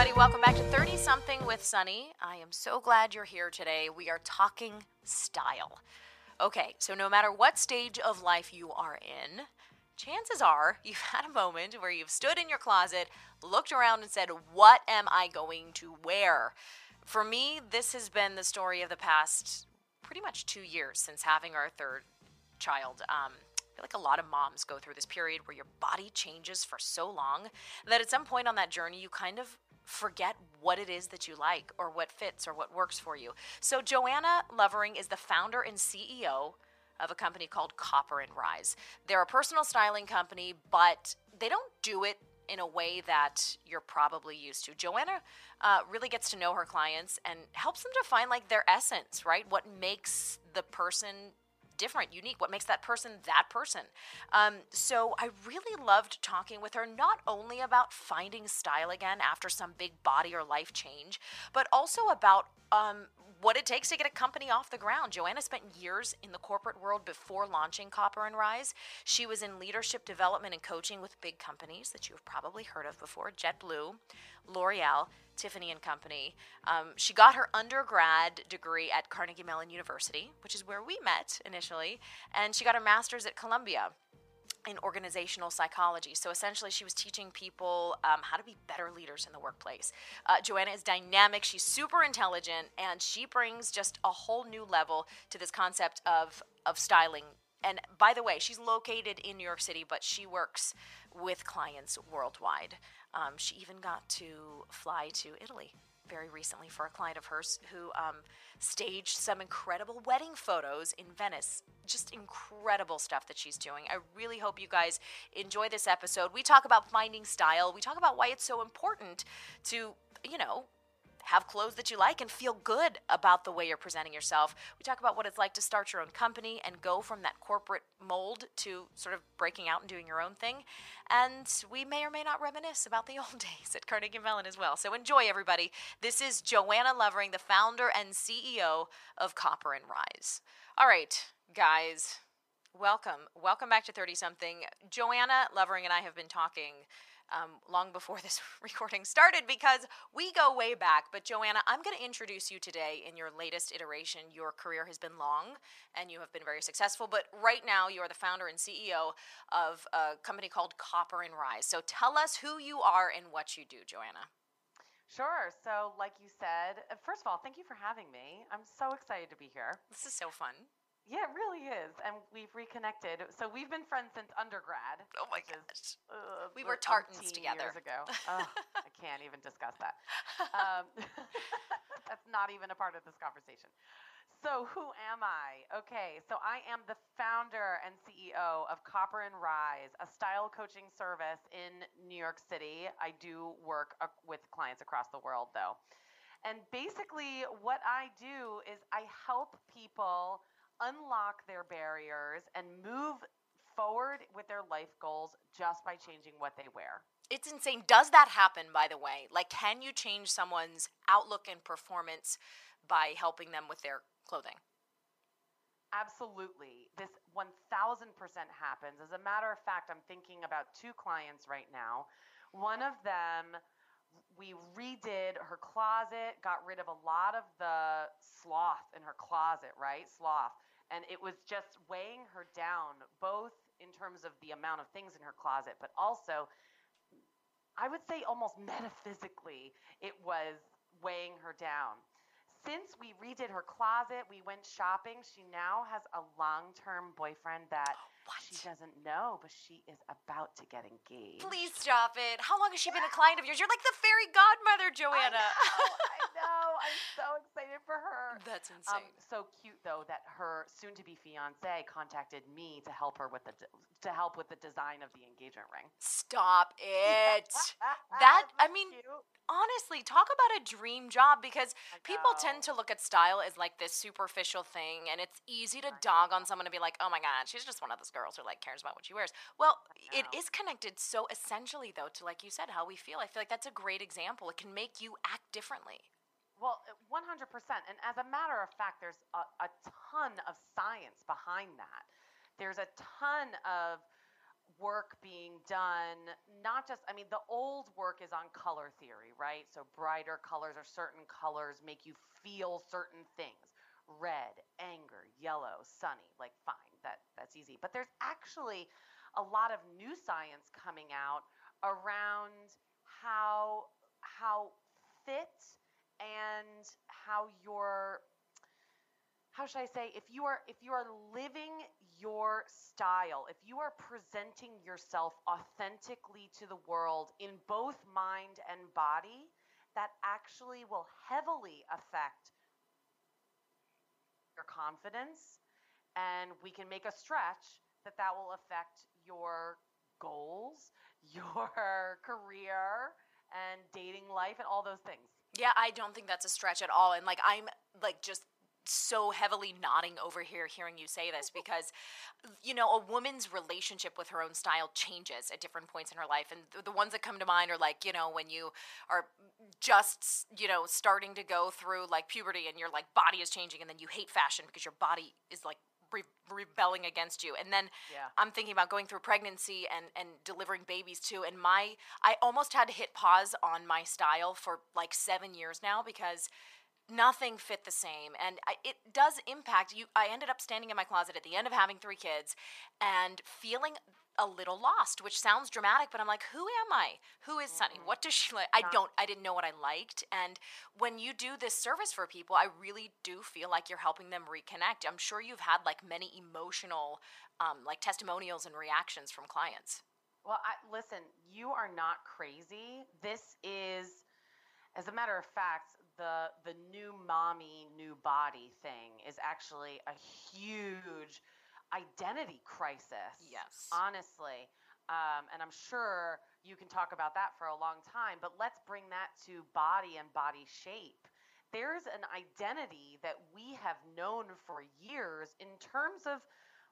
everybody. Welcome back to 30 Something with Sonni. I am so glad you're here today. We are talking style. Okay, so no matter what stage of life you are in, chances are you've had a moment where you've stood in your closet, looked around, and said, What am I going to wear? For me, this has been the story of the past pretty much two years since having our third child. Um, I feel like a lot of moms go through this period where your body changes for so long that at some point on that journey, you kind of forget what it is that you like or what fits or what works for you. So, Joanna Lovering is the founder and CEO of a company called Copper and Rise. They're a personal styling company, but they don't do it in a way that you're probably used to. Joanna uh, really gets to know her clients and helps them to find like their essence, right? What makes the person different, unique, what makes that person that person. Um, so I really loved talking with her, not only about finding style again after some big body or life change, but also about um, what it takes to get a company off the ground. Joanna spent years in the corporate world before launching Copper and Rise. She was in leadership development and coaching with big companies that you've probably heard of before JetBlue, L'Oreal, Tiffany and Company. Um, she got her undergrad degree at Carnegie Mellon University, which is where we met initially, and she got her master's at Columbia in organizational psychology. So essentially, she was teaching people um, how to be better leaders in the workplace. Uh, Joanna is dynamic, she's super intelligent, and she brings just a whole new level to this concept of, of styling. And by the way, she's located in New York City, but she works with clients worldwide. Um, she even got to fly to Italy very recently for a client of hers who um, staged some incredible wedding photos in Venice. Just incredible stuff that she's doing. I really hope you guys enjoy this episode. We talk about finding style, we talk about why it's so important to, you know, have clothes that you like and feel good about the way you're presenting yourself. We talk about what it's like to start your own company and go from that corporate mold to sort of breaking out and doing your own thing. And we may or may not reminisce about the old days at Carnegie Mellon as well. So enjoy, everybody. This is Joanna Lovering, the founder and CEO of Copper and Rise. All right, guys, welcome. Welcome back to 30 something. Joanna Lovering and I have been talking um, long before this recording started because we go way back. But Joanna, I'm going to introduce you today in your latest iteration. Your career has been long and you have been very successful. But right now, you are the founder and CEO of a company called Copper and Rise. So tell us who you are and what you do, Joanna. Sure. So, like you said, uh, first of all, thank you for having me. I'm so excited to be here. This is so fun. Yeah, it really is. And we've reconnected. So we've been friends since undergrad. Oh my gosh. Is, uh, we were tartans together. Years ago. oh, I can't even discuss that. Um, that's not even a part of this conversation. So who am I? Okay, so I am the founder and CEO of Copper and Rise, a style coaching service in New York City. I do work with clients across the world though. And basically what I do is I help people unlock their barriers and move forward with their life goals just by changing what they wear. It's insane. Does that happen, by the way? Like, can you change someone's outlook and performance by helping them with their clothing? Absolutely. This 1000% happens. As a matter of fact, I'm thinking about two clients right now. One of them we redid her closet, got rid of a lot of the sloth in her closet, right? Sloth and it was just weighing her down both in terms of the amount of things in her closet but also i would say almost metaphysically it was weighing her down. Since we redid her closet we went shopping. She now has a long-term boyfriend that what? she doesn't know but she is about to get engaged. Please stop it. How long has she been a client of yours? You're like the fairy godmother joanna. I know, I know. i'm so excited for her. That's um, insane. um, so cute though that her soon-to-be fiance contacted me to help her with the to help with the design of the engagement ring. Stop it. That i mean honestly talk about a dream job because people tend to look at style as like this superficial thing and it's easy to dog on someone and be like oh my god she's just one of those girls who like cares about what she wears. Well it is connected so essentially though to like you said how we feel. I feel like that's a great example. It can make you act differently. Well, uh, 100%. And as a matter of fact, there's a, a ton of science behind that. There's a ton of work being done, not just, I mean, the old work is on color theory, right? So brighter colors or certain colors make you feel certain things red, anger, yellow, sunny. Like, fine, that, that's easy. But there's actually a lot of new science coming out around how how fit and how your how should I say if you are if you are living your style, if you are presenting yourself authentically to the world in both mind and body, that actually will heavily affect your confidence and we can make a stretch that that will affect your goals, your career and dating life and all those things. Yeah, I don't think that's a stretch at all. And like, I'm like just so heavily nodding over here hearing you say this because you know a woman's relationship with her own style changes at different points in her life and the, the ones that come to mind are like you know when you are just you know starting to go through like puberty and your like body is changing and then you hate fashion because your body is like re- rebelling against you and then Yeah. i'm thinking about going through pregnancy and and delivering babies too and my i almost had to hit pause on my style for like 7 years now because nothing fit the same and I, it does impact you. I ended up standing in my closet at the end of having three kids and feeling a little lost which sounds dramatic but i'm like who am i? Who is Sonni? What does she like? I don't i didn't know what i liked and when you do this service for people i really do feel like you're helping them reconnect. I'm sure you've had like many emotional um, like testimonials and reactions from clients. Well, I, listen, you are not crazy. This is, as a matter of fact, the the new mommy, new body thing is actually a huge identity crisis. Yes. honestly, um, and I'm sure you can talk about that for a long time. But let's bring that to body and body shape. There's an identity that we have known for years in terms of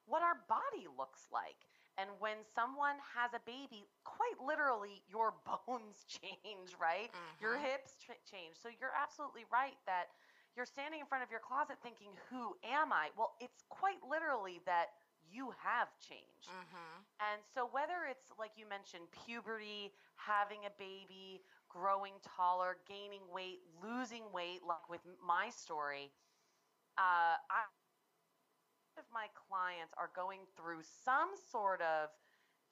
what our body looks like. And when someone has a baby, quite literally, your bones change, right? Your Mhm. hips ch- change. So you're absolutely right that you're standing in front of your closet thinking, Who am I? Well, it's quite literally that you have changed. mm-hmm. And so, whether it's like you mentioned, puberty, having a baby, growing taller, gaining weight, losing weight, like with my story, uh, I of my clients are going through some sort of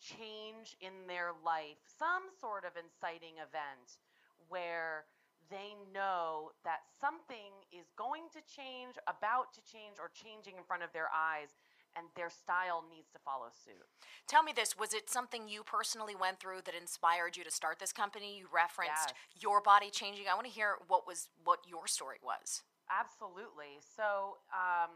change in their life, some sort of inciting event where they know that something is going to change, about to change, or changing in front of their eyes, and their style needs to follow suit. Tell me this: Was it something you personally went through that inspired you to start this company? You referenced Yes. your body changing. I want to hear what was what your story was. Absolutely. So, um,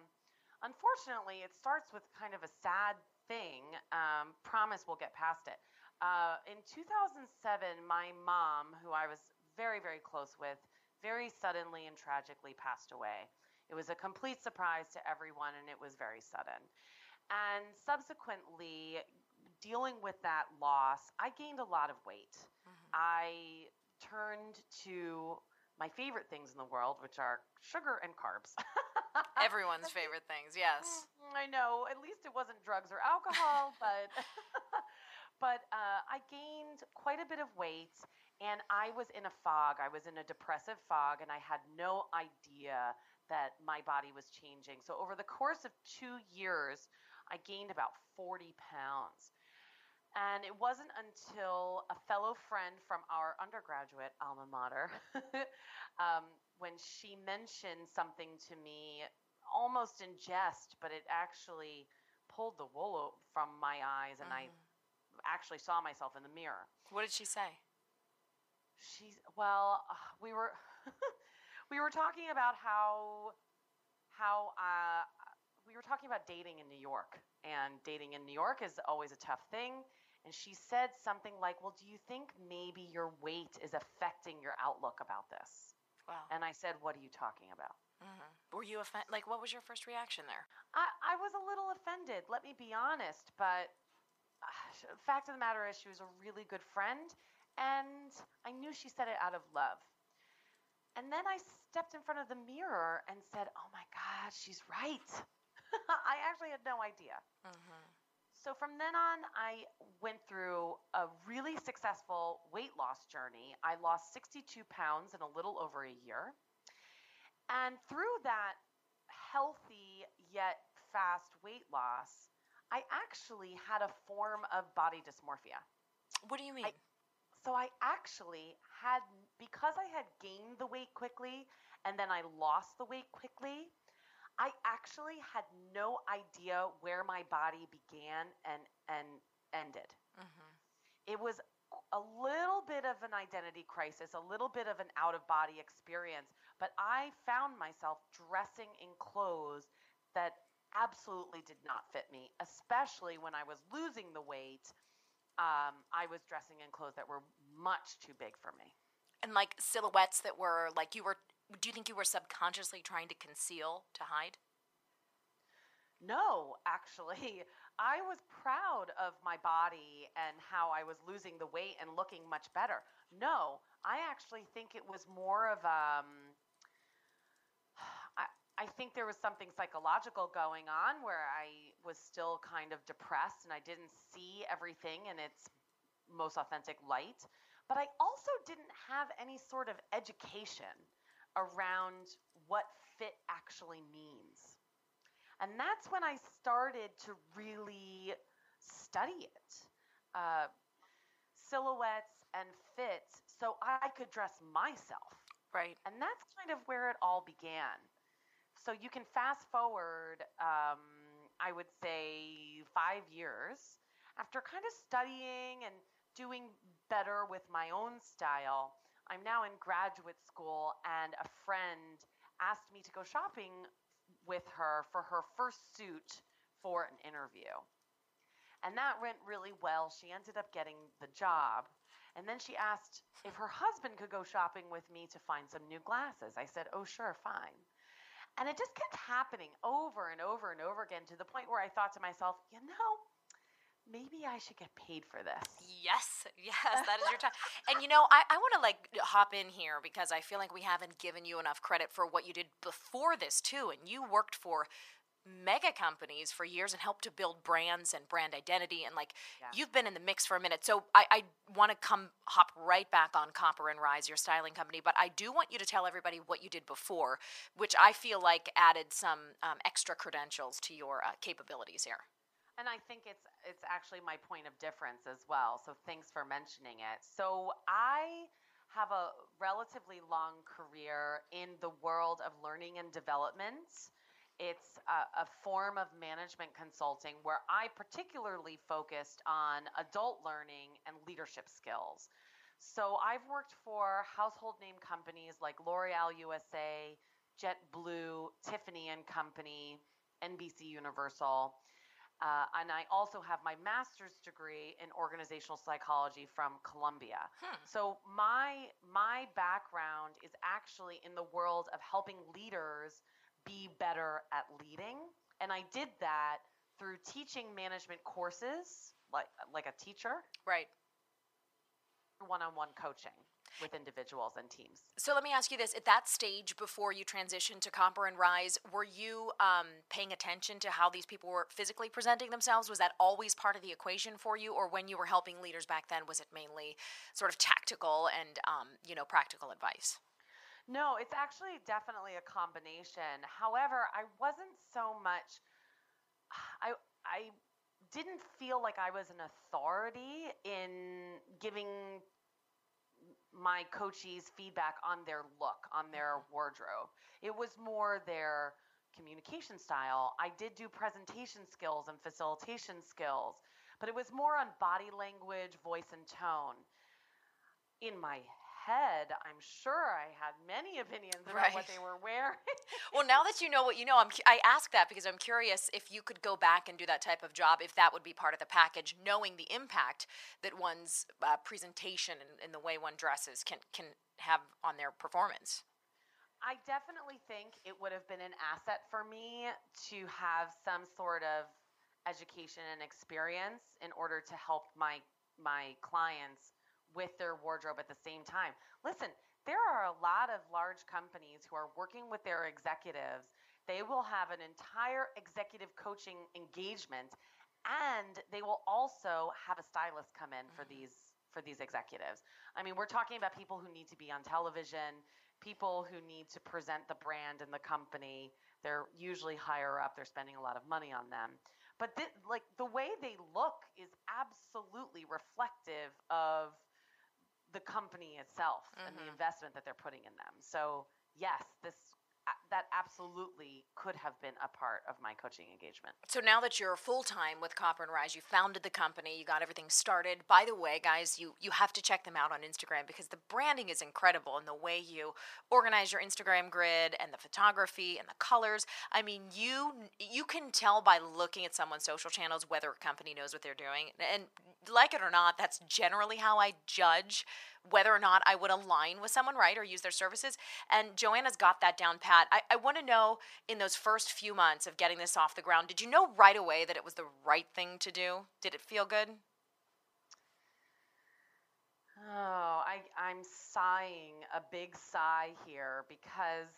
unfortunately, it starts with kind of a sad thing. Um, promise we'll get past it. Uh, in 2007, my mom, who I was very, very close with, very suddenly and tragically passed away. It was a complete surprise to everyone, and it was very sudden. And subsequently, dealing with that loss, I gained a lot of weight. I turned to my favorite things in the world, which are sugar and carbs. Everyone's favorite things, yes. Mm, I know. At least it wasn't drugs or alcohol, but but uh, I gained quite a bit of weight, and I was in a fog. I was in a depressive fog, and I had no idea that my body was changing. So over the course of two years, I gained about forty pounds. And it wasn't until a fellow friend from our undergraduate alma mater, um, when she mentioned something to me almost in jest, but it actually pulled the wool from my eyes, and I actually saw myself in the mirror. What did she say? She's well, uh, we were we were talking about how how uh, we were talking about dating in New York, and dating in New York is always a tough thing. And she said something like, "Well, do you think maybe your weight is affecting your outlook about this?" Wow. And I said, "What are you talking about?" hmm Were you offended? Like, what was your first reaction there? I, I was a little offended, let me be honest, but uh, fact of the matter is she was a really good friend and I knew she said it out of love. And then I stepped in front of the mirror and said, "Oh my god, she's right." I actually had no idea. Mm-hmm. So from then on, I went through a really successful weight loss journey. I lost 62 pounds in a little over a year. And through that healthy yet fast weight loss, I actually had a form of body dysmorphia. What do you mean? I, so I actually had, because I had gained the weight quickly and then I lost the weight quickly, I actually had no idea where my body began and, and ended. Mm-hmm. It was a little bit of an identity crisis, a little bit of an out of body experience, but I found myself dressing in clothes that absolutely did not fit me, especially when I was losing the weight. Um, I was dressing in clothes that were much too big for me. And like silhouettes that were like you were, do you think you were subconsciously trying to conceal, to hide? No, actually. I was proud of my body and how I was losing the weight and looking much better. No, I actually think it was more of um I, I think there was something psychological going on where I was still kind of depressed and I didn't see everything in its most authentic light. But I also didn't have any sort of education around what fit actually means. And that's when I started to really study it. Uh, silhouettes and fits so I could dress myself. Right. And that's kind of where it all began. So you can fast forward, um, I would say, five years after kind of studying and doing better with my own style. I'm now in graduate school, and a friend asked me to go shopping with her for her first suit for an interview. And that went really well. She ended up getting the job. And then she asked if her husband could go shopping with me to find some new glasses. I said, Oh, sure, fine. And it just kept happening over and over and over again to the point where I thought to myself, you know, maybe I should get paid for this. Yes, yes, that is your time. and you know, I, I want to like hop in here because I feel like we haven't given you enough credit for what you did before this too. And you worked for mega companies for years and helped to build brands and brand identity and like yeah. you've been in the mix for a minute so i, I want to come hop right back on copper and rise your styling company but i do want you to tell everybody what you did before which i feel like added some um, extra credentials to your uh, capabilities here and I think it's it's actually my point of difference as well. So thanks for mentioning it. So I have a relatively long career in the world of learning and development. It's a, a, form of management consulting where I particularly focused on adult learning and leadership skills. So I've worked for household name companies like L'Oreal USA, JetBlue, Tiffany and Company, NBC Universal. Uh, and I also have my master's degree in organizational psychology from Columbia. Hmm. So my my background is actually in the world of helping leaders be better at leading, and I did that through teaching management courses, like like a teacher, right? One-on-one coaching with individuals and teams. So let me ask you this: At that stage, before you transitioned to Copper and Rise, were you um, paying attention to how these people were physically presenting themselves? Was that always part of the equation for you, or when you were helping leaders back then, was it mainly sort of tactical and um, you know practical advice? No, it's actually definitely a combination. However, I wasn't so much. I I didn't feel like I was an authority in giving my coachees feedback on their look, on their mm-hmm. wardrobe. It was more their communication style. I did do presentation skills and facilitation skills, but it was more on body language, voice, and tone. In my head, I'm sure I had many opinions about right. what they were wearing. well, now that you know what you know, I'm, I ask that because I'm curious if you could go back and do that type of job, if that would be part of the package, knowing the impact that one's uh, presentation and, and the way one dresses can can have on their performance. I definitely think it would have been an asset for me to have some sort of education and experience in order to help my my clients with their wardrobe at the same time. Listen, there are a lot of large companies who are working with their executives. They will have an entire executive coaching engagement and they will also have a stylist come in for mm-hmm. these for these executives. I mean, we're talking about people who need to be on television, people who need to present the brand and the company. They're usually higher up. They're spending a lot of money on them. But th- like the way they look is absolutely reflective of the company itself and the Mhm. investment that they're putting in them. So, yes, this that absolutely could have been a part of my coaching engagement. So now that you're full time with Copper and Rise, you founded the company, you got everything started. By the way, guys, you you have to check them out on Instagram because the branding is incredible and the way you organize your Instagram grid and the photography and the colors. I mean, you you can tell by looking at someone's social channels whether a company knows what they're doing. And like it or not, that's generally how I judge whether or not I would align with someone, right, or use their services. And Joanna's got that down pat. I, I want to know in those first few months of getting this off the ground, did you know right away that it was the right thing to do? Did it feel good? Oh, I I'm sighing a big sigh here because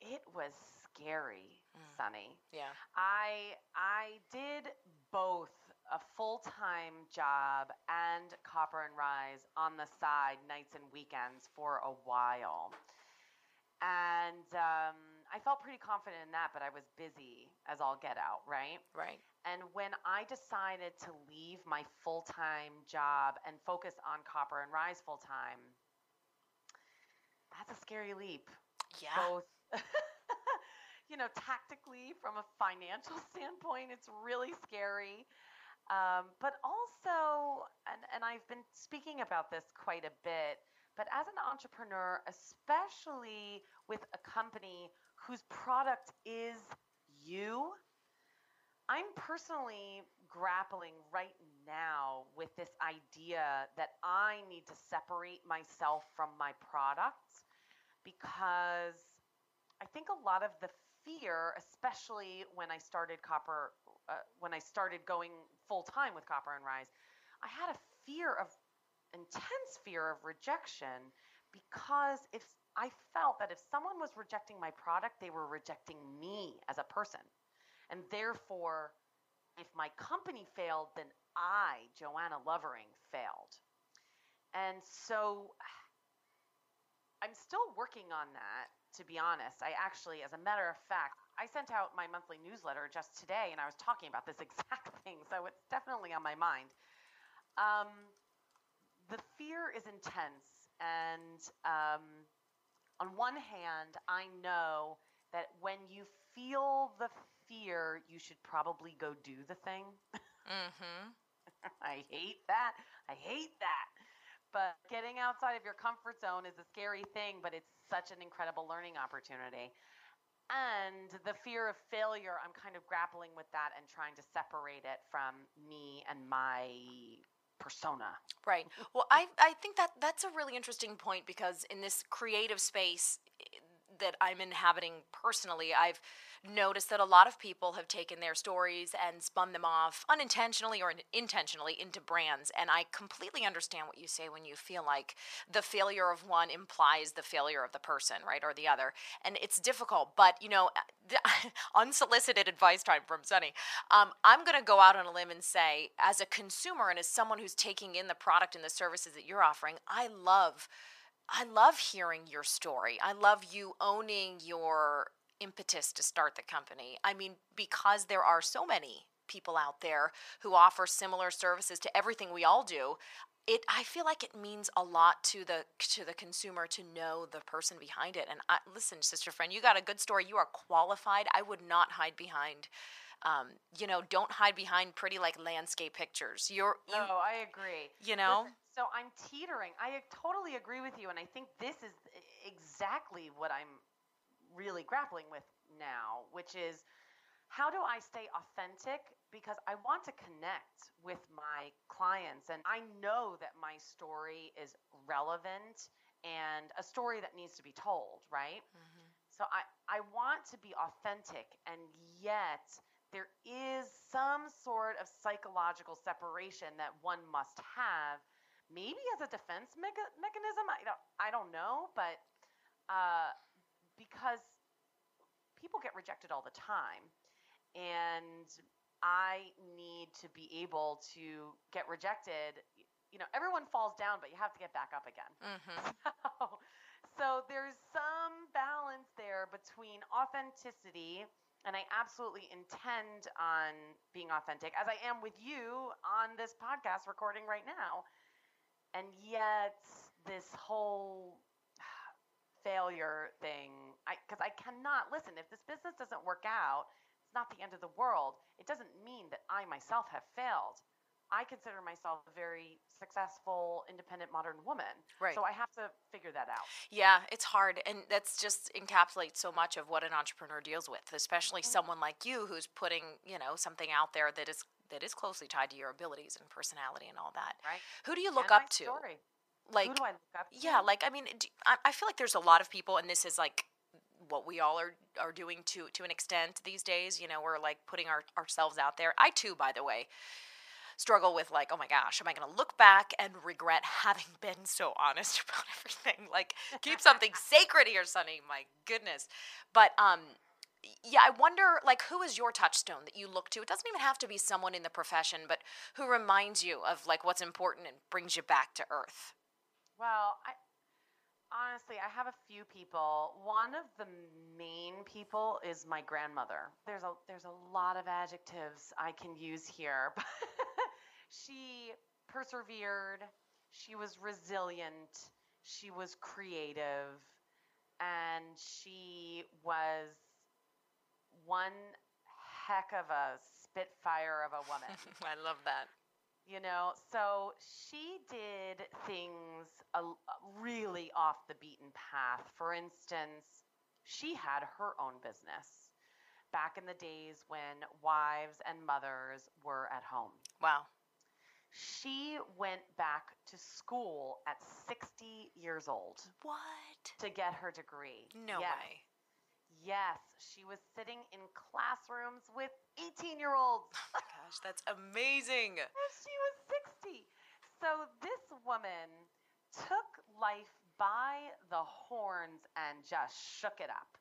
it was scary, Mm. Sonni. Yeah. I I did both a full-time job and Copper and Rise on the side nights and weekends for a while. And um, I felt pretty confident in that, but I was busy as all get out, right? Right. And when I decided to leave my full time job and focus on Copper and Rise full time, that's a scary leap. Yeah. Both, you know, tactically from a financial standpoint, it's really scary. Um, but also, and, and I've been speaking about this quite a bit, but as an entrepreneur, especially with a company whose product is you, I'm personally grappling right now with this idea that I need to separate myself from my product because I think a lot of the fear, especially when I started Copper, uh, when I started going full time with Copper and Rise, I had a fear of intense fear of rejection because if I felt that if someone was rejecting my product, they were rejecting me as a person. And therefore, if my company failed, then I, Joanna Lovering, failed. And so I'm still working on that, to be honest. I actually, as a matter of fact, I sent out my monthly newsletter just today and I was talking about this exact thing. So it's definitely on my mind. Um, the fear is intense. And um, on one hand, I know that when you feel the fear, you should probably go do the thing. Mm-hmm. I hate that. I hate that. But getting outside of your comfort zone is a scary thing, but it's such an incredible learning opportunity. And the fear of failure, I'm kind of grappling with that and trying to separate it from me and my persona. Right. Well, I I think that that's a really interesting point because in this creative space that I'm inhabiting personally, I've noticed that a lot of people have taken their stories and spun them off unintentionally or intentionally into brands. And I completely understand what you say when you feel like the failure of one implies the failure of the person, right, or the other. And it's difficult, but you know, unsolicited advice time from Sonni. Um, I'm going to go out on a limb and say, as a consumer and as someone who's taking in the product and the services that you're offering, I love. I love hearing your story. I love you owning your impetus to start the company. I mean, because there are so many people out there who offer similar services to everything we all do, it I feel like it means a lot to the to the consumer to know the person behind it. And I, listen, sister friend, you got a good story. You are qualified. I would not hide behind. Um, you know, don't hide behind pretty like landscape pictures. You're you, No, I agree. you know. Listen, so I'm teetering. I totally agree with you, and I think this is exactly what I'm really grappling with now, which is how do I stay authentic? Because I want to connect with my clients, and I know that my story is relevant and a story that needs to be told, right? Mhm. So I, I want to be authentic, and yet there is some sort of psychological separation that one must have, maybe as a defense mecha- mechanism. I don't, I don't know, but uh, because people get rejected all the time, and I need to be able to get rejected. You know, everyone falls down, but you have to get back up again. Mm-hmm. So, so there's some balance there between authenticity, and I absolutely intend on being authentic, as I am with you on this podcast recording right now. And yet, this whole failure thing, because I, I cannot listen. If this business doesn't work out, it's not the end of the world. It doesn't mean that I myself have failed. I consider myself a very successful, independent, modern woman. Right. So I have to figure that out. Yeah, it's hard. And that's just encapsulates so much of what an entrepreneur deals with, especially Mm-hmm. someone like you who's putting, you know, something out there that is that is closely tied to your abilities and personality and all that. Right. Who do you look And up to? Story. Like Who do I look up to? Yeah, like I mean, do, I, I feel like there's a lot of people, and this is like what we all are are doing to to an extent these days. You know, we're like putting our, ourselves out there. I too, by the way, struggle with like, oh my gosh, am I going to look back and regret having been so honest about everything? Like, keep something sacred here, Sonni. My goodness, but um. Yeah, I wonder, like, who is your touchstone that you look to? It doesn't even have to be someone in the profession, but who reminds you of like what's important and brings you back to earth. Well, I honestly, I have a few people. One of the main people is my grandmother. There's a there's a lot of adjectives I can use here. She persevered, she was resilient, she was creative, and she was one heck of a spitfire of a woman. I love that. You know, so she did things really off the beaten path. For instance, she had her own business back in the days when wives and mothers were at home. Wow. She went back to school at 60 years old What? to get her degree. No yes. way. Yes, she was sitting in classrooms with 18 year olds. Oh my gosh, that's amazing. And she was 60. So this woman took life by the horns and just shook it up.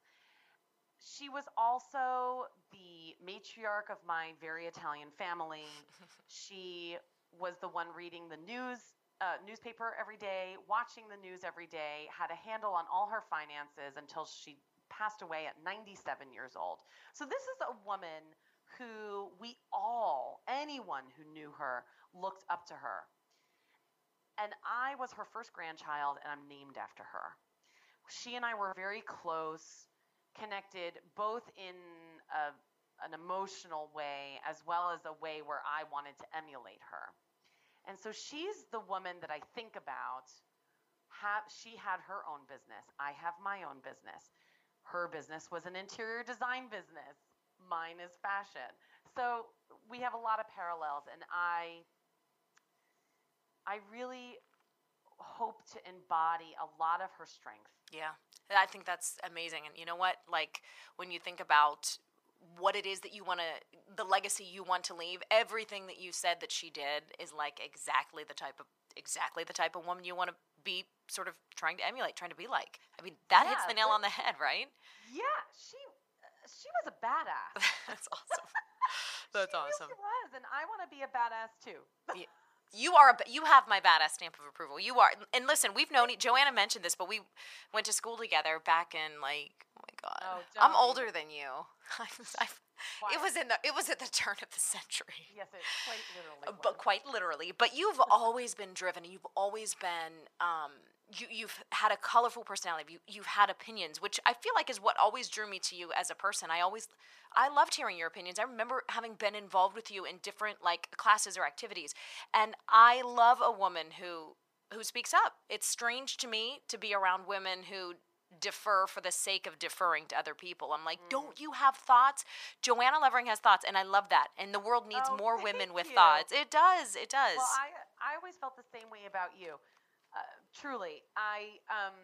She was also the matriarch of my very Italian family. she was the one reading the news uh, newspaper every day, watching the news every day, had a handle on all her finances until she passed away at 97 years old. So this is a woman who we all, anyone who knew her, looked up to her. And I was her first grandchild, and I'm named after her. She and I were very close, connected, both in a, an emotional way as well as a way where I wanted to emulate her. And so she's the woman that I think about. Have, she had her own business. I have my own business. Her business was an interior design business. Mine is fashion. So we have a lot of parallels, and I, I really hope to embody a lot of her strength. Yeah. I think that's amazing. And you know what? Like when you think about what it is that you want to the legacy you want to leave, everything that you said that she did is like exactly the type of exactly the type of woman you want to be sort of trying to emulate, trying to be like. I mean, that hits the nail on the head, right? Yeah, she, she was a badass. that's awesome. That's she awesome. Really was, and I want to be a badass too. You are a, you have my badass stamp of approval. You are, and listen, we've known Joanna mentioned this, but we went to school together back in like, god, Oh, I'm older than you. I was, I, Quiet. it was in the, it was at the turn of the century. Yes, it quite literally. But was. quite literally. But you've always been driven. You've always been. Um, you, you've had a colorful personality. You, you've had opinions, which I feel like is what always drew me to you as a person. I always, I loved hearing your opinions. I remember having been involved with you in different like classes or activities, and I love a woman who who speaks up. It's strange to me to be around women who defer for the sake of deferring to other people. I'm like, don't you have thoughts? Joanna Lovering has thoughts, and I love that. And the world needs Oh, more women with you. thoughts. It does. It does. Well, I I always felt the same way about you. Uh, truly, I um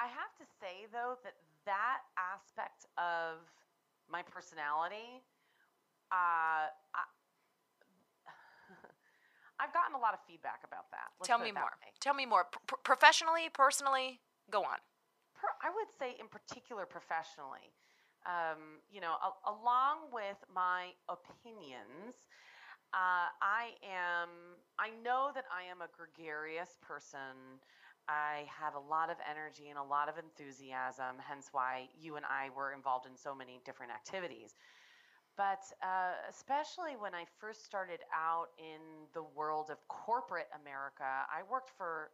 I have to say though that that aspect of my personality, uh, I, I've gotten a lot of feedback about that. Let's Tell me that more. way. Tell me more. P- professionally, personally, go on. I would say in particular professionally, um, you know, a- along with my opinions, uh, I am, I know that I am a gregarious person. I have a lot of energy and a lot of enthusiasm, hence why you and I were involved in so many different activities. But uh, especially when I first started out in the world of corporate America, I worked for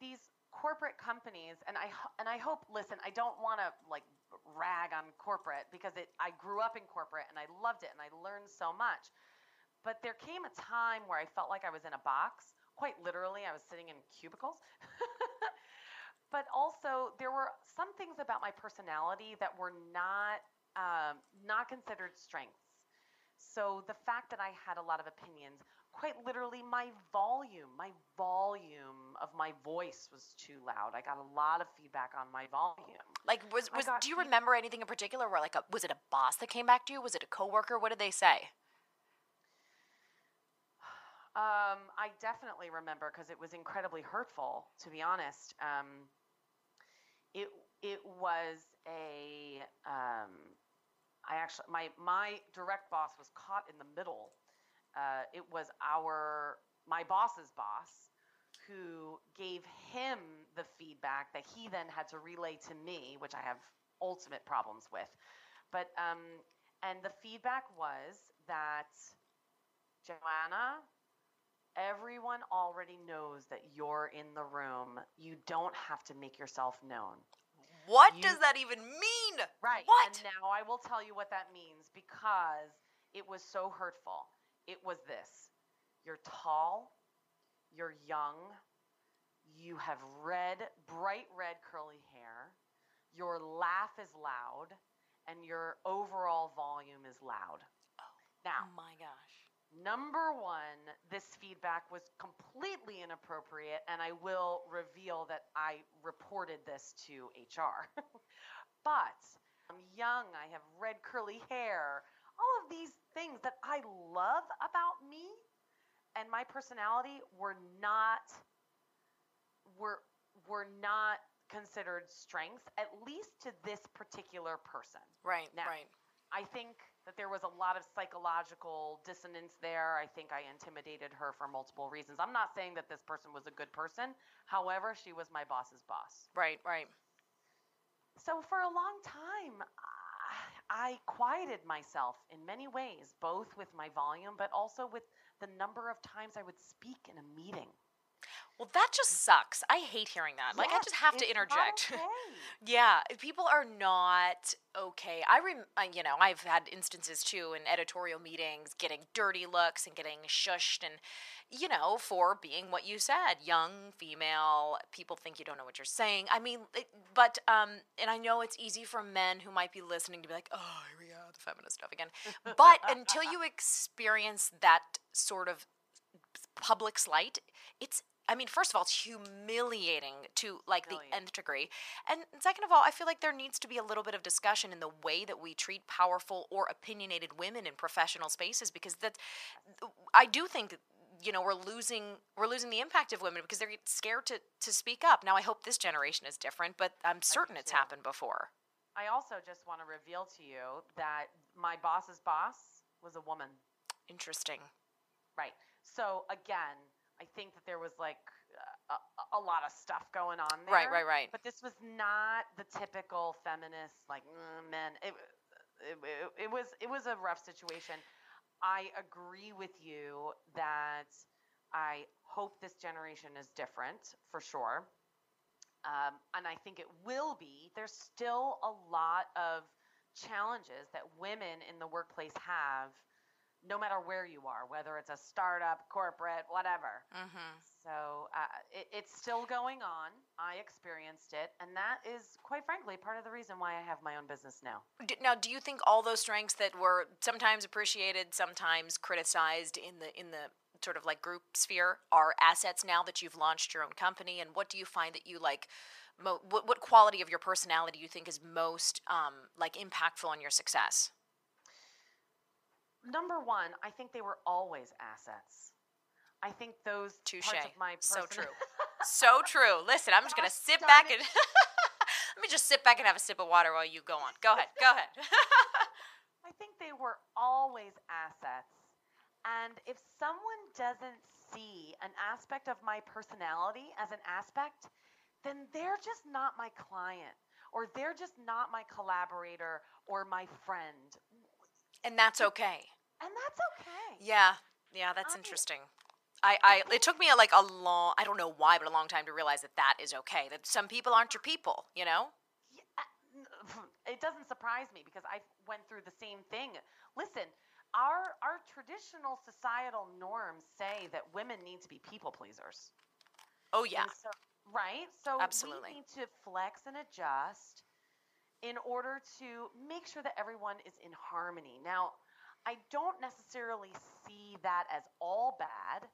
these corporate companies, and I and I hope. Listen, I don't want to like rag on corporate because it. I grew up in corporate and I loved it and I learned so much. But there came a time where I felt like I was in a box. Quite literally, I was sitting in cubicles. but also, there were some things about my personality that were not um, not considered strengths. So the fact that I had a lot of opinions, quite literally, my volume, my volume of my voice was too loud. I got a lot of feedback on my volume. Like, was, was do you remember anything in particular? Where like, a, was it a boss that came back to you? Was it a coworker? What did they say? Um, I definitely remember because it was incredibly hurtful, to be honest. Um, it it was a um, I actually my my direct boss was caught in the middle. Uh, it was our my boss's boss who gave him the feedback that he then had to relay to me, which I have ultimate problems with. But um, and the feedback was that Joanna, everyone already knows that you're in the room. You don't have to make yourself known. What You- does that even mean? Right. What? And now I will tell you what that means because it was so hurtful. It was this you're tall, you're young, you have red, bright red curly hair, your laugh is loud, and your overall volume is loud. Oh now, Oh my gosh. Number one, this feedback was completely inappropriate, and I will reveal that I reported this to HR. but I'm young, I have red curly hair, all of these things that I love about me and my personality were not were were not considered strengths, at least to this particular person. Right. Now- right. I think that there was a lot of psychological dissonance there. I think I intimidated her for multiple reasons. I'm not saying that this person was a good person. However, she was my boss's boss. Right. Right. So for a long time, I quieted myself in many ways, both with my volume, but also with the number of times I would speak in a meeting. Well, that just sucks. I hate hearing that. like, I just have to interject. okay. Yeah, people are not okay. I rem, uh, you know, I've had instances too in editorial meetings, getting dirty looks and getting shushed, and you know, for being what you said, young female. People think you don't know what you're saying. I mean, it, but um, and I know it's easy for men who might be listening to be like, oh, here we go, the feminist stuff again. But until you experience that sort of public slight, it's I mean, first of all, it's humiliating to like the nth degree. And second of all, I feel like there needs to be a little bit of discussion in the way that we treat powerful or opinionated women in professional spaces because that I do think that you know we're losing we're losing the impact of women because they're scared to to speak up. Now I hope this generation is different, but I'm certain it's happened before. I also just want to reveal to you that my boss's boss was a woman. Interesting. Right. So again, I think that there was like a, a, lot of stuff going on there. Right, right, right. But this was not the typical feminist like mm, men. It, it, it, it was it was a rough situation. I agree with you that I hope this generation is different for sure. Um, and I think it will be. There's still a lot of challenges that women in the workplace have, no matter where you are, whether it's a startup, corporate, whatever. Mm-hmm. So uh, it, it's still going on. I experienced it, and that is, quite frankly, part of the reason why I have my own business now. D- Now, do you think all those strengths that were sometimes appreciated, sometimes criticized in the in the sort of like group sphere are assets now that you've launched your own company? And what do you find that you like? Mo- what, what quality of your personality do you think is most um, like impactful on your success? Number one, I think they were always assets. I think those Touche. parts of my So true. so true. Listen, I'm just gonna sit back and Let me just sit back and have a sip of water while you go on. Go ahead. Go ahead. I think they were always assets. And if someone doesn't see an aspect of my personality as an aspect, then they're just not my client or they're just not my collaborator or my friend. And that's okay. And that's okay. Yeah. Yeah, that's I- interesting. I, I it took me a, like a long I don't know why but a long time to realize that that is okay that some people aren't your people you know uh, it doesn't surprise me because I went through the same thing. Listen, our our traditional societal norms say that women need to be people pleasers. oh yeah so, right? So Absolutely. we need to flex and adjust in order to make sure that everyone is in harmony. Now, I don't necessarily see that as all bad.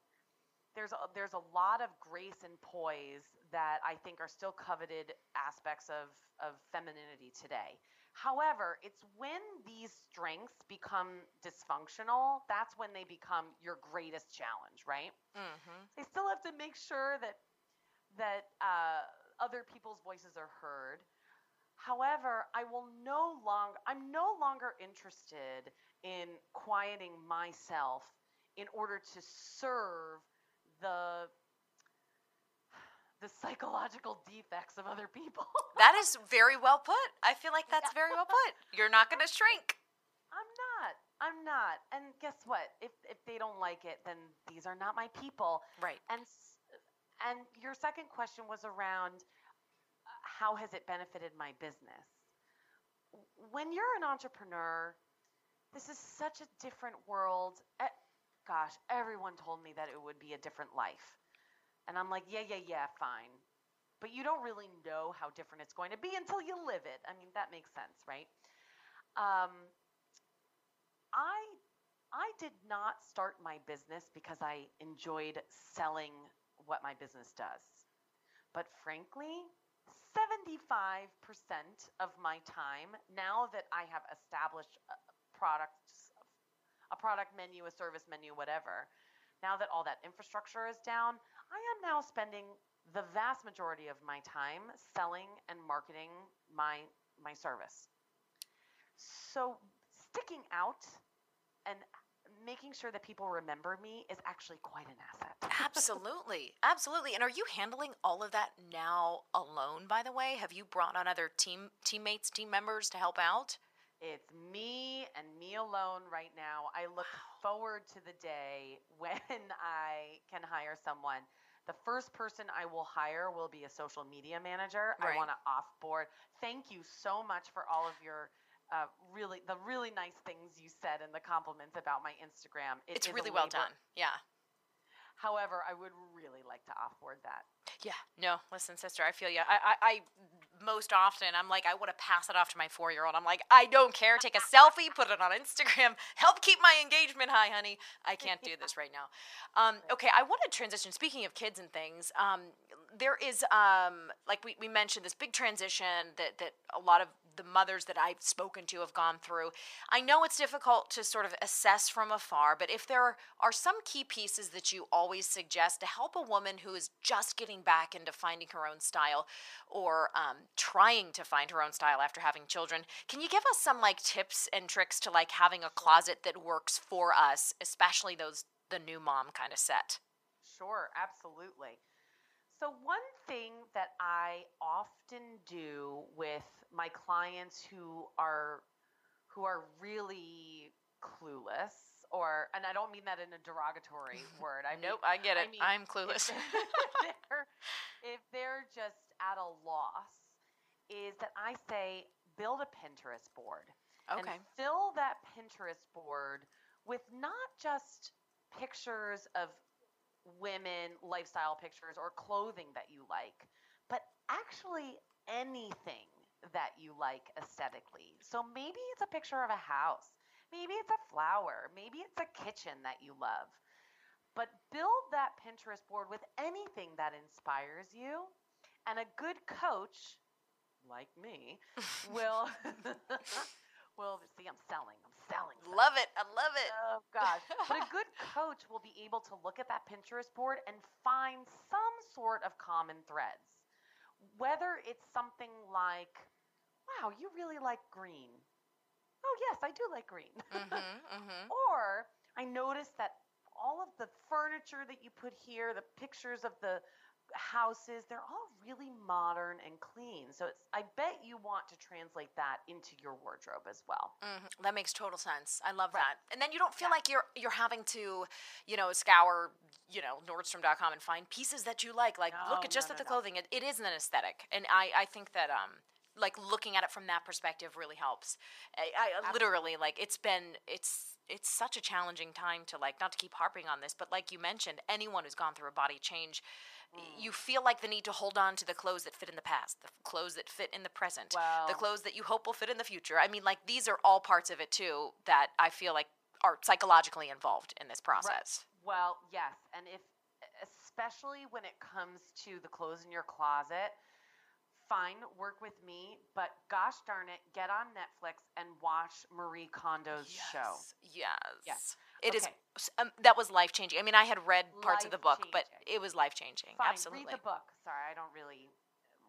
There's a, there's a lot of grace and poise that I think are still coveted aspects of, of femininity today. However, it's when these strengths become dysfunctional, that's when they become your greatest challenge, right? mm-hmm. they still have to make sure that that uh, other people's voices are heard. However, I will no longer I'm no longer interested in quieting myself in order to serve the the psychological defects of other people. that is very well put I feel like that's very well put you're not gonna shrink I'm not. I'm not. And guess what? If if they don't like it, then these are not my people. right And and your second question was around how has it benefited my business? When you're an entrepreneur, this is such a different world. Gosh, everyone told me that it would be a different life. And I'm like, yeah, yeah, yeah, fine. But you don't really know how different it's going to be until you live it. I mean, that makes sense, right? Um, I I did not start my business because I enjoyed selling what my business does. But frankly, 75% of my time, now that I have established a products, a product menu, a service menu, whatever, now that all that infrastructure is down, I am now spending the vast majority of my time selling and marketing my my service. So sticking out and making sure that people remember me is actually quite an asset. Absolutely. Absolutely. And are you handling all of that now alone, by the way? Have you brought on other team teammates, team members to help out? It's me and me alone right now. I look forward to the day when I can hire someone. The first person I will hire will be a social media manager. Right. I want to offboard. Thank you so much for all of your uh, really the really nice things you said and the compliments about my Instagram. It it's really well done. Yeah. However, I would really like to offboard that. Yeah. No, listen, sister, I feel you. I, I, I most often I'm like, I want to pass it off to my four year old. I'm like, I don't care. Take a selfie, put it on Instagram, help keep my engagement high, honey. I can't do this right now. Um, okay, I want to transition. Speaking of kids and things, um, there is, um, like we, we mentioned, this big transition that, that a lot of the mothers that I've spoken to have gone through. I know it's difficult to sort of assess from afar, but if there are some key pieces that you always suggest to help a woman who is just getting back into finding her own style or um, trying to find her own style after having children, can you give us some like tips and tricks to like having a closet that works for us, especially those the new mom kind of set? Sure, absolutely. So, one thing that I often do with my clients who are who are really clueless or and I don't mean that in a derogatory word. I mean, nope, I get I it. mean, I'm clueless. if they're, if they're just at a loss, is that I say build a Pinterest board okay. and fill that Pinterest board with not just pictures of women, lifestyle pictures, or clothing that you like, but actually anything that you like aesthetically. So maybe it's a picture of a house, maybe it's a flower, maybe it's a kitchen that you love. But build that Pinterest board with anything that inspires you, and a good coach like me will will see I'm selling. Selling. selling. Love it. I love it. Oh gosh. But a good coach will be able to look at that Pinterest board and find some sort of common threads. whether it's something like, wow, you really like green. Oh, yes, I do like green. Mm-hmm, mm-hmm. or I noticed that all of the furniture that you put here, the pictures of the houses, they're all really modern and clean. So it's I bet you want to translate that into your wardrobe as well. hmm That makes total sense. I love Right. that. And then you don't feel Yeah. like you're you're having to, you know, scour, you know, Nordstrom.com and find pieces that you like. Like look at just no, at no, the no. clothing. It, it is an aesthetic, and I I think that um like looking at it from that perspective really helps. I, I literally like it's been it's it's such a challenging time to like not to keep harping on this, but like you mentioned, anyone who's gone through a body change. Mm. You feel like the need to hold on to the clothes that fit in the past, the clothes that fit in the present, the clothes that you hope will fit in the future. I mean, like these are all parts of it too that I feel like are psychologically involved in this process. Well, yes, and if especially when it comes to the clothes in your closet, fine, work with me, but gosh darn it, get on Netflix and watch Marie Kondo's show. Yes. Yes. It is. Okay. s- Um, that was life changing. I mean, I had read parts of the book, but it was life changing. Absolutely. read the book. Sorry, I don't really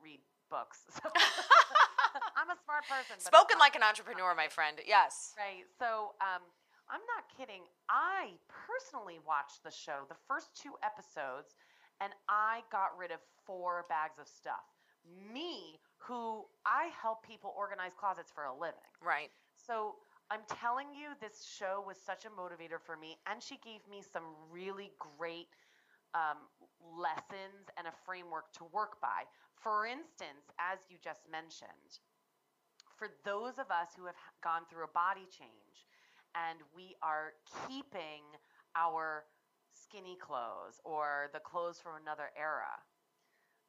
read books. So I'm a smart person. Spoken like an entrepreneur, my friend. Yes. Right. So um, I'm not kidding. I personally watched the show, the first two episodes, and I got rid of four bags of stuff. Me, who I help people organize closets for a living. Right. So I'm telling you, this show was such a motivator for me, and she gave me some really great um, lessons and a framework to work by. For instance, as you just mentioned, for those of us who have gone through a body change and we are keeping our skinny clothes or the clothes from another era,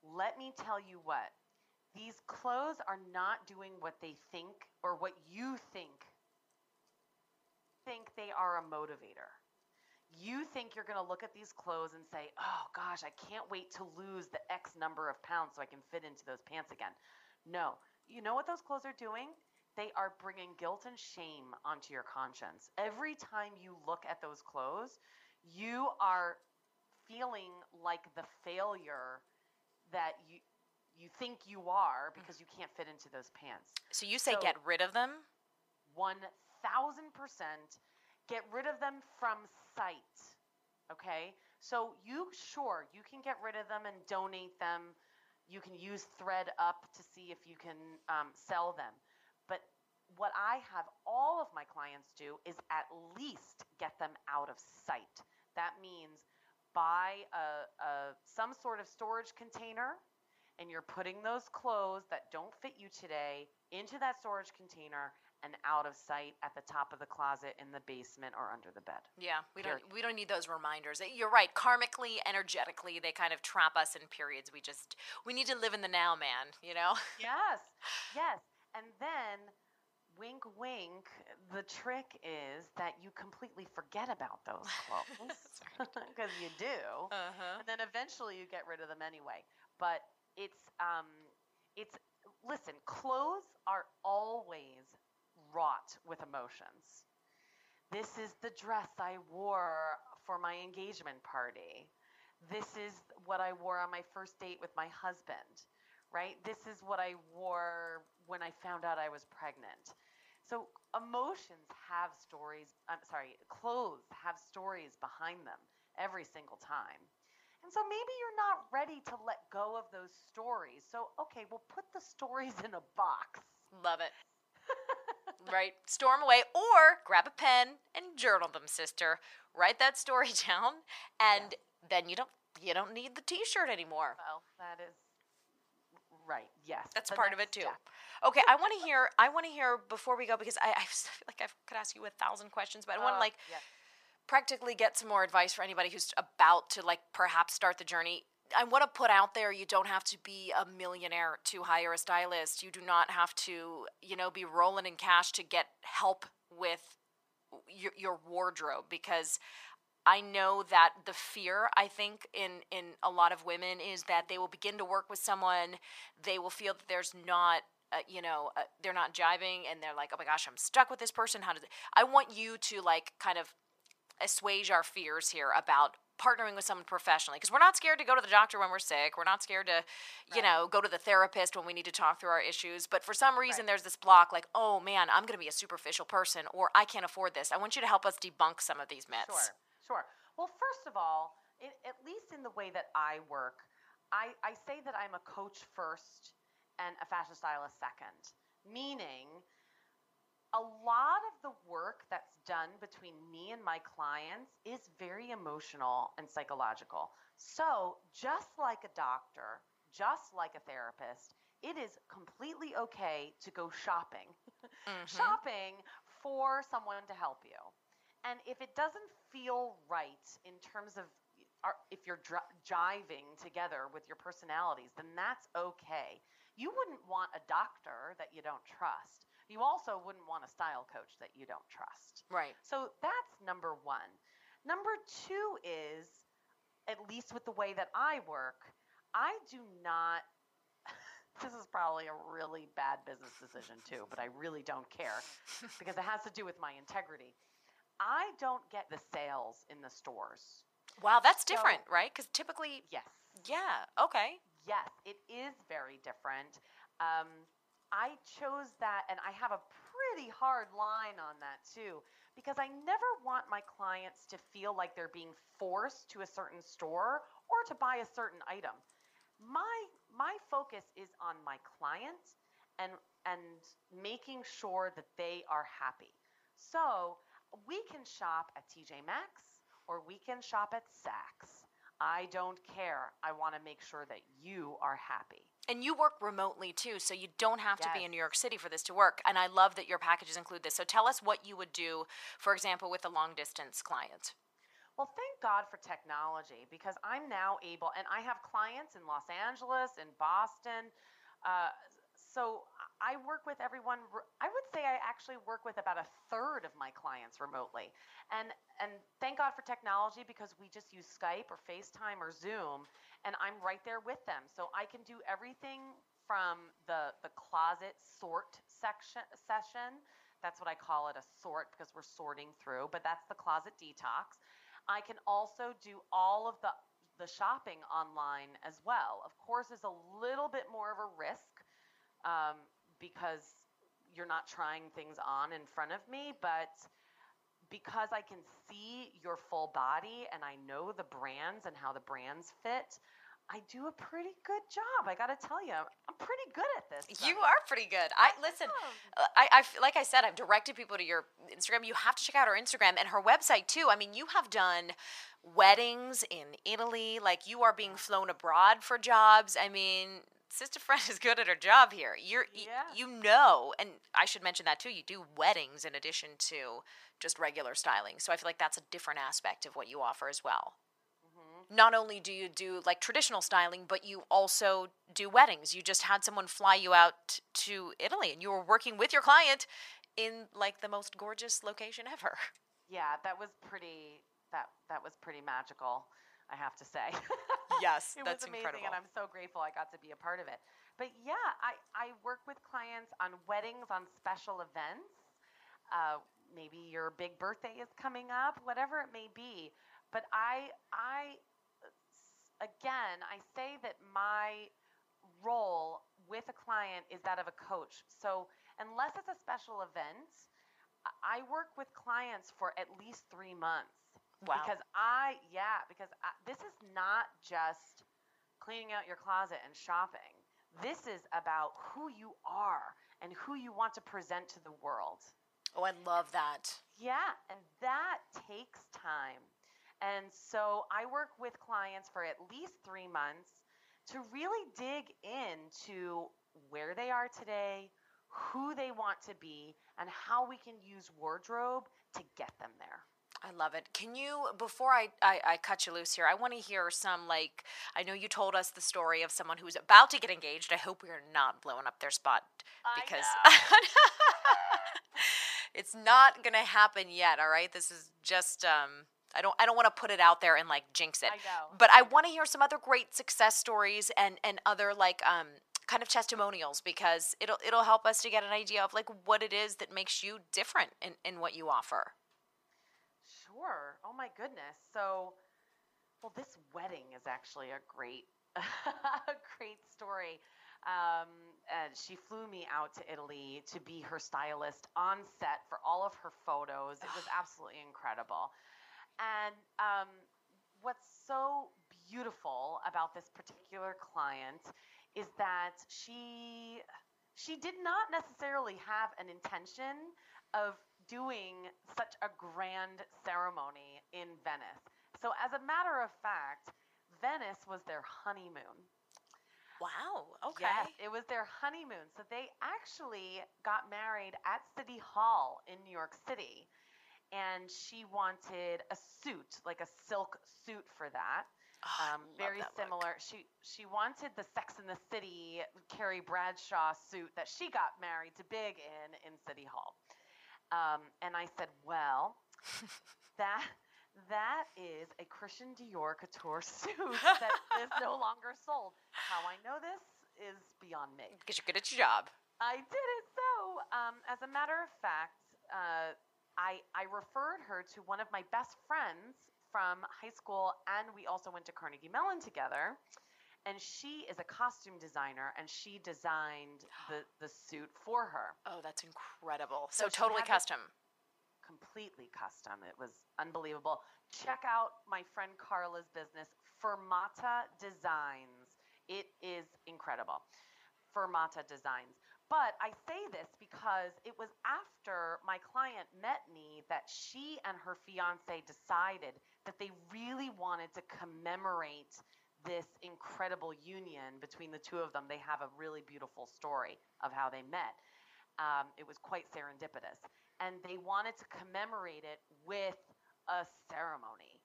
let me tell you what. These clothes are not doing what they think or what you think think they are a motivator. You think you're going to look at these clothes and say, "Oh gosh, I can't wait to lose the X number of pounds so I can fit into those pants again." No. You know what those clothes are doing? They are bringing guilt and shame onto your conscience. Every time you look at those clothes, you are feeling like the failure that you you think you are because you can't fit into those pants. So you say So- get rid of them? 1000% get rid of them from sight. Okay? So you sure you can get rid of them and donate them. You can use ThredUp to see if you can um, sell them. But what I have all of my clients do is at least get them out of sight. That means buy a, a some sort of storage container and you're putting those clothes that don't fit you today into that storage container and out of sight at the top of the closet in the basement or under the bed. Yeah, we don't we don't need those reminders. Eh, you're right. Karmically, energetically, they kind of trap us in periods. We just we need to live in the now, man. You know. Yes. Yes. And then wink wink, the trick is that you completely forget about those clothes because you do. Uh huh. and then eventually you get rid of them anyway. But it's um, it's listen, clothes are always wrought with emotions. This is the dress I wore for my engagement party. This is what I wore on my first date with my husband, right? This is what I wore when I found out I was pregnant. So emotions have stories, I'm sorry, clothes have stories behind them every single time. And so maybe you're not ready to let go of those stories. So, okay, we'll put the stories in a box. Love it. right. Store them away or grab a pen and journal them, sister. Write that story down and then you don't you don't need the t-shirt anymore. Well, that is right. Yes. That's part of it too. step. Okay, I want to hear. I want to hear before we go because I, I feel like I could ask you a thousand questions, but I want to Uh, like yeah. practically get some more advice for anybody who's about to like perhaps start the journey. I want to put out there you don't have to be a millionaire to hire a stylist. You do not have to, you know, be rolling in cash to get help with your, your wardrobe because I know that the fear I think in in a lot of women is that they will begin to work with someone, they will feel that there's not uh, you know uh, they're not jiving and they're like oh my gosh I'm stuck with this person how does I want you to like kind of assuage our fears here about partnering with someone professionally because we're not scared to go to the doctor when we're sick. We're not scared to, you Right. know, go to the therapist when we need to talk through our issues. But for some reason, Right. there's this block like, oh man, I'm going to be a superficial person or I can't afford this. I want you to help us debunk some of these myths. Sure, sure. Well, first of all, in, at least in the way that I work, I, I say that I'm a coach first and a fashion stylist second, meaning a lot of the work that's done between me and my clients is very emotional and psychological. So, just like a doctor, just like a therapist, it is completely okay to go shopping. Mhm. Shopping for someone to help you. And if it doesn't feel right in terms of if you're jiving together with your personalities, then that's okay. You wouldn't want a doctor that you don't trust. You also wouldn't want a style coach that you don't trust. Right. So that's number one. Number two is, at least with the way that I work, I do not. This is probably a really bad business decision too, but I really don't care because it has to do with my integrity. I don't get the sales in the stores. Wow, that's So- different, right? Because typically, Yes. yeah, okay. Yes, it is very different. Um, I chose that, and I have a pretty hard line on that too, because I never want my clients to feel like they're being forced to a certain store or to buy a certain item. My my focus is on my client and and making sure that they are happy. So we can shop at TJ Maxx or we can shop at Saks. I don't care. I want to make sure that you are happy. And you work remotely too, so you don't have to be in New York City for this to work. And I love that your packages include this. So tell us what you would do, for example, with a long distance client. Well, thank God for technology because I'm now able, and I have clients in Los Angeles, in Boston. Uh, so I work with everyone. I would say I actually work with about a third of my clients remotely, and and thank God for technology because we just use Skype or FaceTime or Zoom, and I'm right there with them. So I can do everything from the the closet sort section session. That's what I call it, a sort, because we're sorting through. But that's the closet detox. I can also do all of the the shopping online as well. Of course, it's a little bit more of a risk um, because you're not trying things on in front of me, but because I can see your full body and I know the brands and how the brands fit, I do a pretty good job. I got to tell you, I'm pretty good at this. You are pretty good. I listen. Uh, I, I like I said, I've directed people to your Instagram. You have to check out her Instagram and her website too. I mean, you have done weddings in Italy. Like you are being flown abroad for jobs. I mean, Sister Friend is good at her job here. You're Yeah. you know, and I should mention that too. You do weddings in addition to just regular styling. So I feel like that's a different aspect of what you offer as well. Mhm. Not only do you do like traditional styling, but you also do weddings. You just had someone fly you out to Italy and you were working with your client in like the most gorgeous location ever. Yeah, that was pretty. That that was pretty magical. I have to say. Yes, it that's was amazing, incredible. and I'm so grateful I got to be a part of it. But yeah, I I work with clients on weddings, on special events. Uh, maybe your big birthday is coming up, whatever it may be. But I I again, I say that my role with a client is that of a coach. So unless it's a special event, I I work with clients for at least three months Wow. because I, yeah, because I, this is not just cleaning out your closet and shopping. This is about who you are and who you want to present to the world. oh, I love that. Yeah, and that takes time. And so I work with clients for at least three months to really dig into where they are today, who they want to be, and how we can use wardrobe to get them there. I love it. Can you, before I, I, I cut you loose here, I want to hear some, like, I know you told us the story of someone who's about to get engaged. I hope we are not blowing up their spot because it's not going to happen yet, all right? This is just, um, I don't, I don't want to put it out there and like jinx it. I know. But I want to hear some other great success stories and, and other like, um, kind of testimonials because it'll, it'll help us to get an idea of like what it is that makes you different in, in what you offer. Sure. Oh my goodness. So well, this wedding is actually a great, a great story. Um, and she flew me out to Italy to be her stylist on set for all of her photos. It was absolutely incredible. And um, what's so beautiful about this particular client is that she she did not necessarily have an intention of doing such a grand ceremony in Venice. So as a matter of fact, Venice was their honeymoon. Wow. Okay. Yes, it was their honeymoon. So they actually got married at City Hall in New York City. And she wanted a suit, like a silk suit for that. Oh, Um, very that look. similar. She she wanted the Sex in the City Carrie Bradshaw suit that she got married to Big in in City Hall. Um, and I said, well, that that is a Christian Dior couture suit that is no longer sold. How I know this is beyond me. Because you're good at your job. I did it so. Um, as a matter of fact, uh, I I referred her to one of my best friends from high school, and we also went to Carnegie Mellon together. And she is a costume designer, and she designed the the suit for her, Oh, that's incredible. So So, totally custom. completely custom. It was unbelievable. Check out my friend Carla's business, Fermata Designs. It is incredible. Fermata Designs. But I say this because it was after my client met me that she and her fiance decided that they really wanted to commemorate this incredible union between the two of them. They have a really beautiful story of how they met. Um, it was quite serendipitous. And they wanted to commemorate it with a ceremony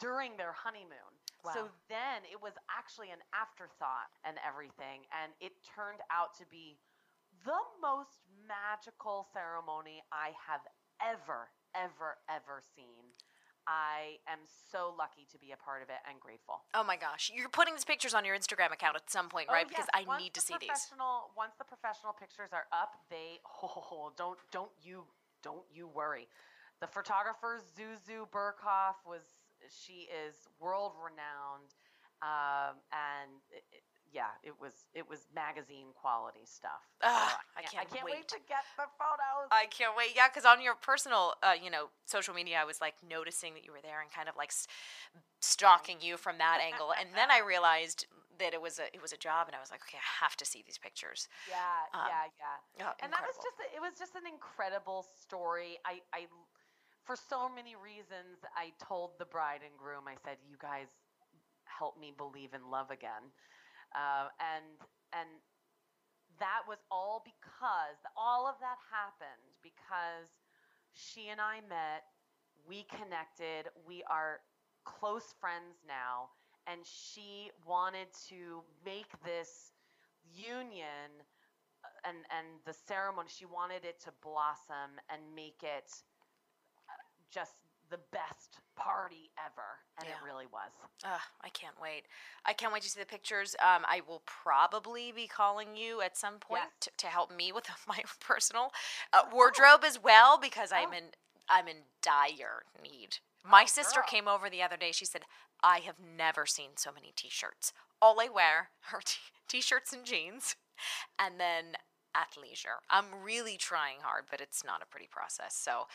during their honeymoon. So then it was actually an afterthought and everything. And it turned out to be the most magical ceremony I have ever, ever, ever seen. I am so lucky to be a part of it and grateful. Oh my gosh. You're putting these pictures on your Instagram account at some point, Oh, right? Because. I Once need to see these. professional- Once the professional pictures are up, they oh, don't don't you don't you worry. The photographer Zuzu Burkhoff was she is world renowned, um, and it- yeah, it was it was magazine quality stuff. So Ugh, I I can't can't wait. wait to get the photos. I can't wait. Yeah, because on your personal, uh, you know, social media, I was like noticing that you were there and kind of like stalking you from that angle, and then I realized that it was a it was a job, and I was like, okay, I have to see these pictures. yeah, um, yeah, yeah. Oh, and that was just a, it was just an incredible story i i for so many reasons i told the bride and groom i said you guys help me believe in love again uh, and and that was all because all of that happened because she and i met we connected we are close friends now and she wanted to make this union uh, and and the ceremony she wanted it to blossom and make it uh, just the best party ever and Yeah. it really was Ugh, I can't wait. I can't wait to see the pictures. Um, I will probably be calling you at some point Yes. to, to help me with my personal uh, wardrobe as well because I'm Oh. in I'm in dire need. My Oh, sister girl. came over the other day. She said, "I have never seen so many t-shirts. All I wear are t- t-shirts and jeans, and then athleisure. I'm really trying hard, but it's not a pretty process. So,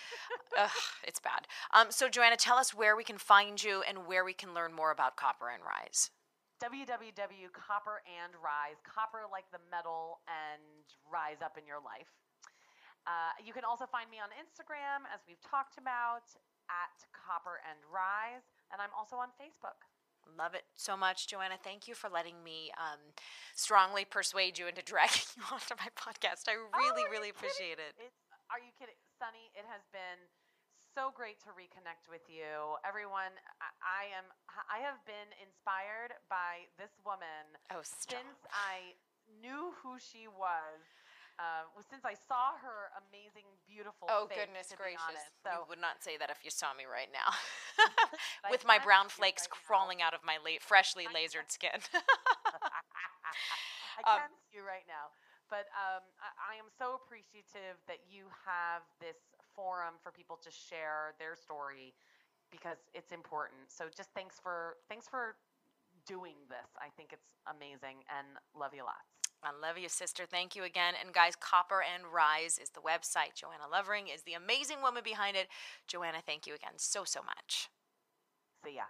ugh, it's bad. Um, so Joanna, tell us where we can find you and where we can learn more about Copper and Rise. www.copper and rise copper like the metal and rise up in your life uh, you can also find me on instagram as we've talked about at copper and rise and i'm also on facebook Love it so much, Joanna. Thank you for letting me um, strongly persuade you into dragging you onto my podcast. I Oh, really, you really kidding? appreciate it. It's, are you kidding? Sonni, it has been so great to reconnect with you. Everyone, I, I am I have been inspired by this woman Oh, since I knew who she was. Uh, since I saw her amazing, beautiful Oh face, goodness gracious! honest. you would not say that if you saw me right now, with my brown flakes right now. crawling out of my la- freshly lasered skin. I Um, can see you right now. But um, I, I am so appreciative that you have this forum for people to share their story because it's important. So just thanks for thanks for doing this. I think it's amazing and love you lots. I love you, sister. Thank you again. And guys, Copper and Rise is the website. Joanna Lovering is the amazing woman behind it. Joanna, thank you again so, so much. See ya.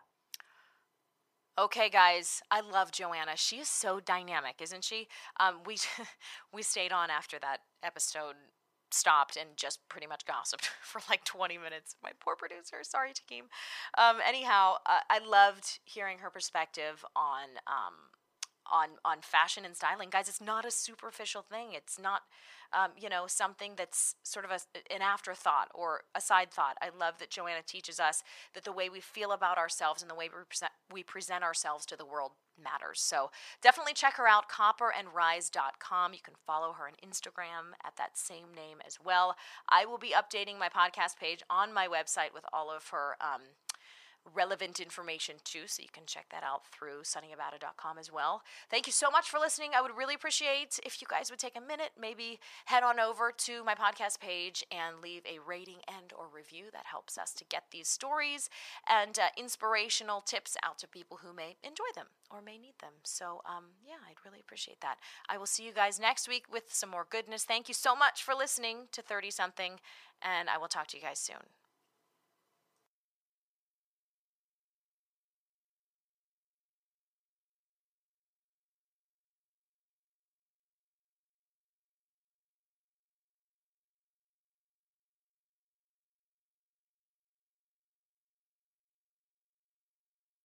Okay, guys, I love Joanna. She is so dynamic, isn't she? Um, we we stayed on after that episode stopped and just pretty much gossiped for like 20 minutes. My poor producer. Sorry, Takeem. Um, anyhow, uh, I loved hearing her perspective on um, on on fashion and styling, guys. It's not a superficial thing. It's not um, you know, something that's sort of a, an afterthought or a side thought. I love that Joanna teaches us that the way we feel about ourselves and the way we present, we present ourselves to the world matters. So definitely check her out, copperandrise.com. You can follow her on Instagram at that same name as well. I will be updating my podcast page on my website with all of her um, relevant information too, so you can check that out through sonniabatta.com as well. Thank you so much for listening. I would really appreciate if you guys would take a minute, maybe head on over to my podcast page and leave a rating and or review. That helps us to get these stories and uh, inspirational tips out to people who may enjoy them or may need them. So, um, yeah, I'd really appreciate that. I will see you guys next week with some more goodness. Thank you so much for listening to 30 something, and I will talk to you guys soon.